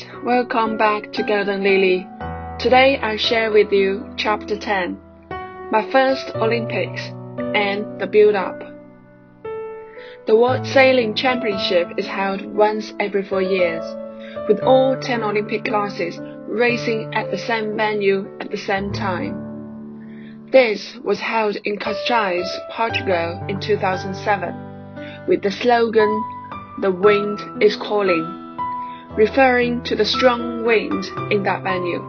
friends, welcome back to Golden Lily. Today I share with you chapter 10, my first Olympics and the build up. The World Sailing Championship is held once every four years, with all 10 Olympic classes racing at the same venue at the same time. This was held in Cascais, Portugal in 2007, with the slogan, The Wind is Calling referring to the strong wind in that venue.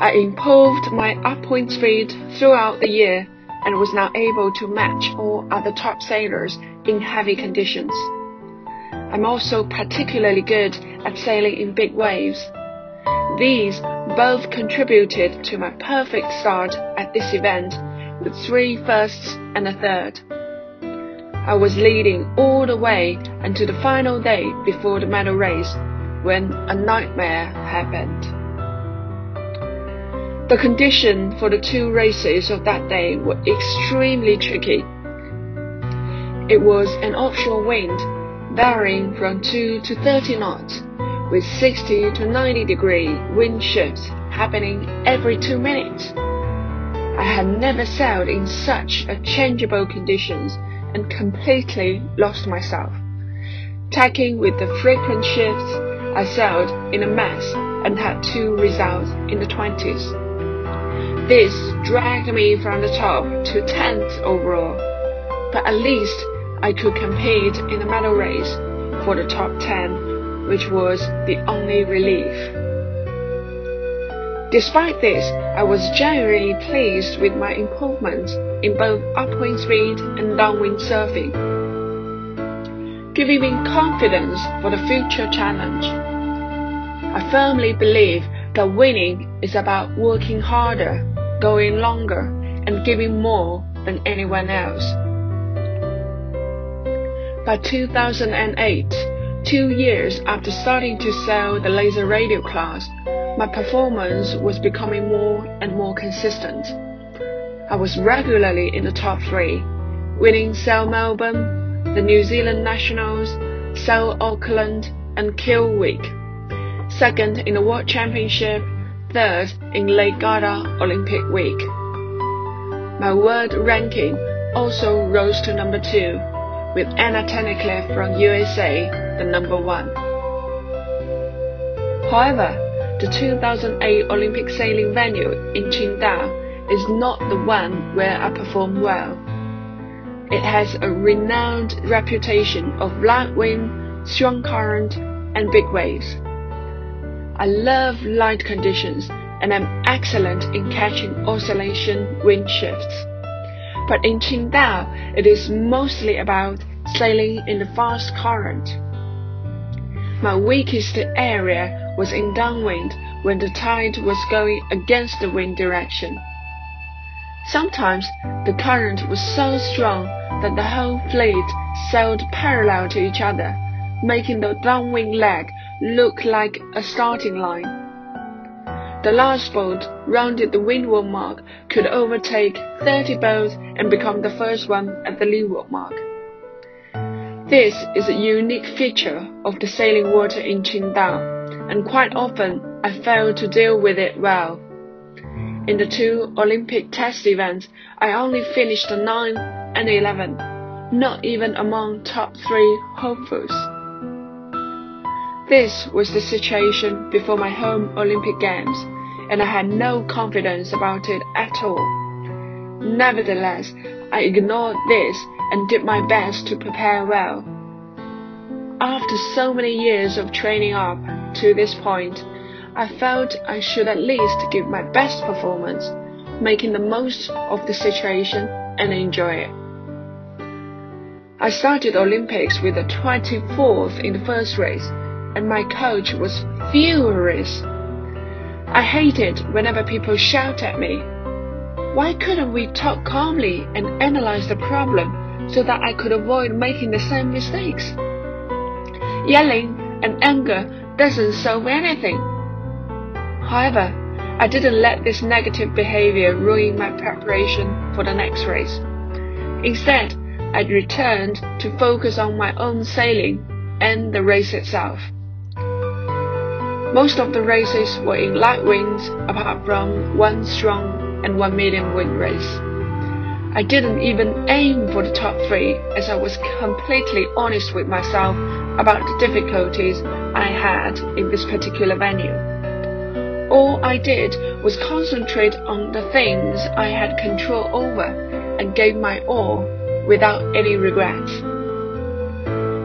I improved my upwind speed throughout the year and was now able to match all other top sailors in heavy conditions. I'm also particularly good at sailing in big waves. These both contributed to my perfect start at this event with three firsts and a third. I was leading all the way until the final day before the medal race when a nightmare happened. The conditions for the two races of that day were extremely tricky. It was an offshore wind varying from 2 to 30 knots with 60 to 90 degree wind shifts happening every two minutes. I had never sailed in such a changeable conditions and completely lost myself. Tacking with the frequent shifts, I sailed in a mess and had two results in the 20s. This dragged me from the top to 10th overall, but at least I could compete in the medal race for the top 10, which was the only relief. Despite this, I was generally pleased with my improvements in both upwind speed and downwind surfing, giving me confidence for the future challenge. I firmly believe that winning is about working harder, going longer, and giving more than anyone else. By 2008, two years after starting to sail the Laser Radial class, my performance was becoming more and more consistent. I was regularly in the top three, winning Sail Melbourne, the New Zealand Nationals, Sail Auckland, and Kiel Week. Second in the World Championship, third in Lake Garda Olympic Week. My world ranking also rose to number two, with Anna Tunnicliffe from USA the number one. However, the 2008 Olympic sailing venue in Qingdao is not the one where I perform well. It has a renowned reputation of light wind, strong current, and big waves. I love light conditions and am excellent in catching oscillation wind shifts. But in Qingdao, it is mostly about sailing in the fast current. My weakest area was in downwind when the tide was going against the wind direction. Sometimes the current was so strong that the whole fleet sailed parallel to each other, making the downwind leg look like a starting line. The last boat rounded the windward mark could overtake 30 boats and become the first one at the leeward mark. This is a unique feature of the sailing water in Qingdao and quite often I failed to deal with it well. In the two Olympic test events, I only finished 9 and 11, not even among top three hopefuls. This was the situation before my home Olympic Games, and I had no confidence about it at all. Nevertheless, I ignored this and did my best to prepare well. After so many years of training up, to this point, I felt I should at least give my best performance, making the most of the situation and enjoy it. I started Olympics with a 24th in the first race, and my coach was furious. I hated whenever people shout at me. Why couldn't we talk calmly and analyze the problem so that I could avoid making the same mistakes? Yelling and anger doesn't solve anything. However, I didn't let this negative behavior ruin my preparation for the next race. Instead, I returned to focus on my own sailing and the race itself. Most of the races were in light winds apart from one strong and one medium wind race. I didn't even aim for the top three as I was completely honest with myself about the difficulties I had in this particular venue. All I did was concentrate on the things I had control over and gave my all without any regrets.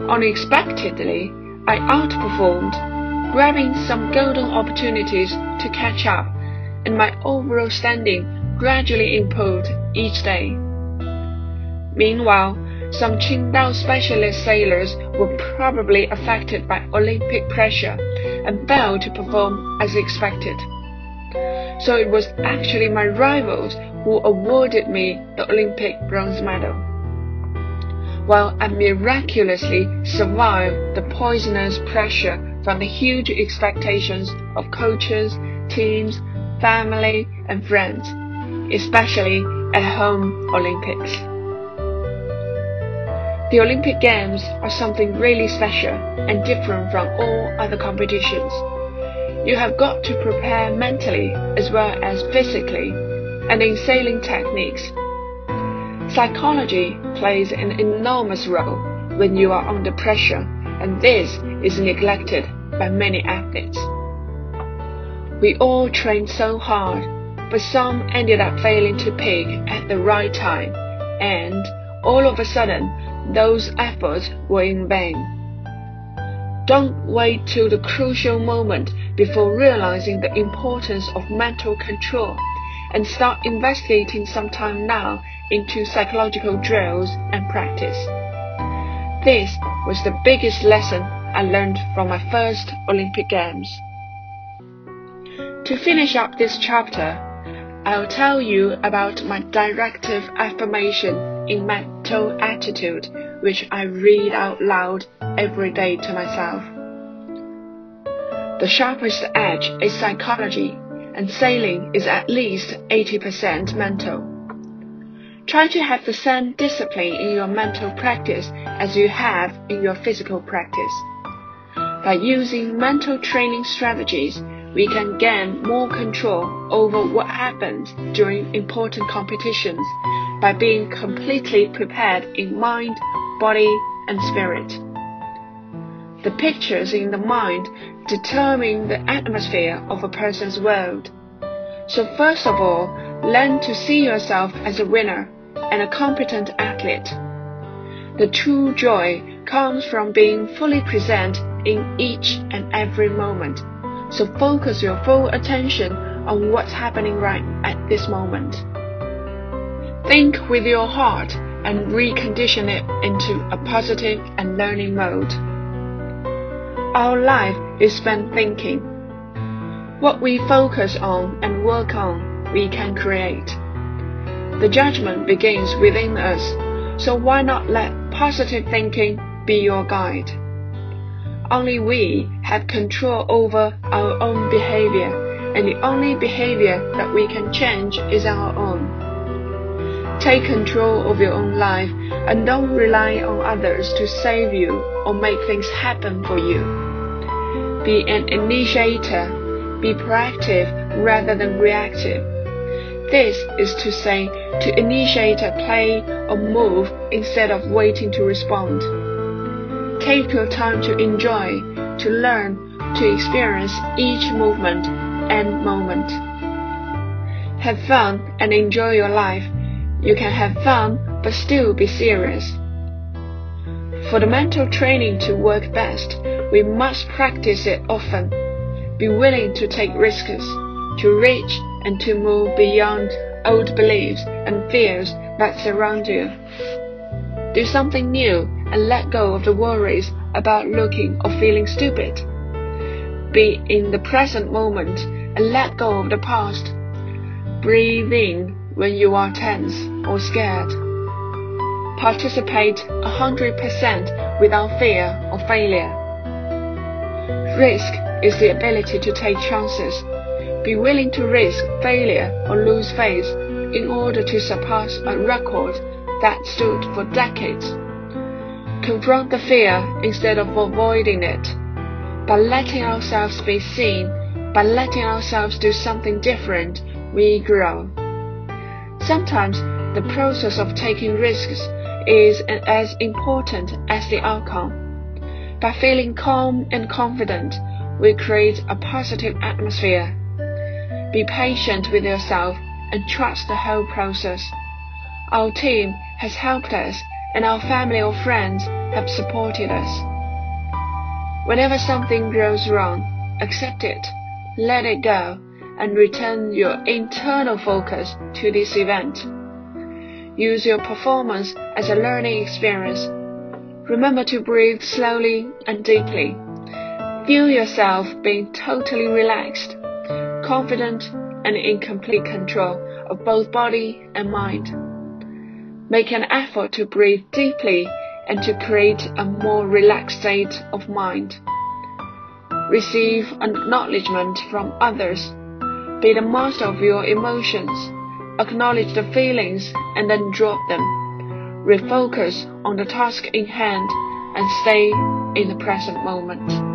Unexpectedly, I outperformed, grabbing some golden opportunities to catch up, and my overall standing gradually improved each day. Meanwhile, some Qingdao specialist sailors were probably affected by Olympic pressure and failed to perform as expected. So it was actually my rivals who awarded me the Olympic bronze medal. While I miraculously survived the poisonous pressure from the huge expectations of coaches, teams, family, and friends, especially at home Olympics. The Olympic Games are something really special and different from all other competitions. You have got to prepare mentally as well as physically and in sailing techniques. Psychology plays an enormous role when you are under pressure, and this is neglected by many athletes. We all trained so hard, but some ended up failing to peak at the right time, and all of a sudden those efforts were in vain. Don't wait till the crucial moment before realizing the importance of mental control and start investigating sometime now into psychological drills and practice. This was the biggest lesson I learned from my first Olympic Games. To finish up this chapter, I'll tell you about my directive affirmation in mental attitude, which I read out loud every day to myself. The sharpest edge is psychology, and sailing is at least 80% mental. Try to have the same discipline in your mental practice as you have in your physical practice. By using mental training strategies, we can gain more control over what happens during important competitions by being completely prepared in mind, body, and spirit. The pictures in the mind determine the atmosphere of a person's world. So first of all, learn to see yourself as a winner and a competent athlete. The true joy comes from being fully present in each and every moment so focus your full attention on what's happening right at this moment. Think with your heart and recondition it into a positive and learning mode. Our life is spent thinking. What we focus on and work on, we can create. The judgment begins within us, so why not let positive thinking be your guide? Only we have control over our own behavior, and the only behavior that we can change is our own. Take control of your own life and don't rely on others to save you or make things happen for you. Be an initiator. Be proactive rather than reactive. This is to say, to initiate a play or move instead of waiting to respond. Take your time to enjoy, to learn, to experience each movement and moment. Have fun and enjoy your life. You can have fun but still be serious. For the mental training to work best, we must practice it often. Be willing to take risks, to reach and to move beyond old beliefs and fears that surround you. Do something new and let go of the worries about looking or feeling stupid. Be in the present moment and let go of the past. Breathe in when you are tense or scared. Participate 100% without fear of failure. Risk is the ability to take chances. Be willing to risk failure or lose face in order to surpass a record that stood for decades. Confront the fear instead of avoiding it. By letting ourselves be seen, by letting ourselves do something different, we grow. Sometimes the process of taking risks is as important as the outcome. By feeling calm and confident, we create a positive atmosphere. Be patient with yourself and trust the whole process. Our team has helped us and our family or friends have supported us. Whenever something goes wrong, accept it, let it go, and return your internal focus to this event. Use your performance as a learning experience. Remember to breathe slowly and deeply. Feel yourself being totally relaxed, confident, and in complete control of both body and mind. Make an effort to breathe deeply and to create a more relaxed state of mind. Receive acknowledgement from others. Be the master of your emotions. Acknowledge the feelings and then drop them. Refocus on the task in hand and stay in the present moment.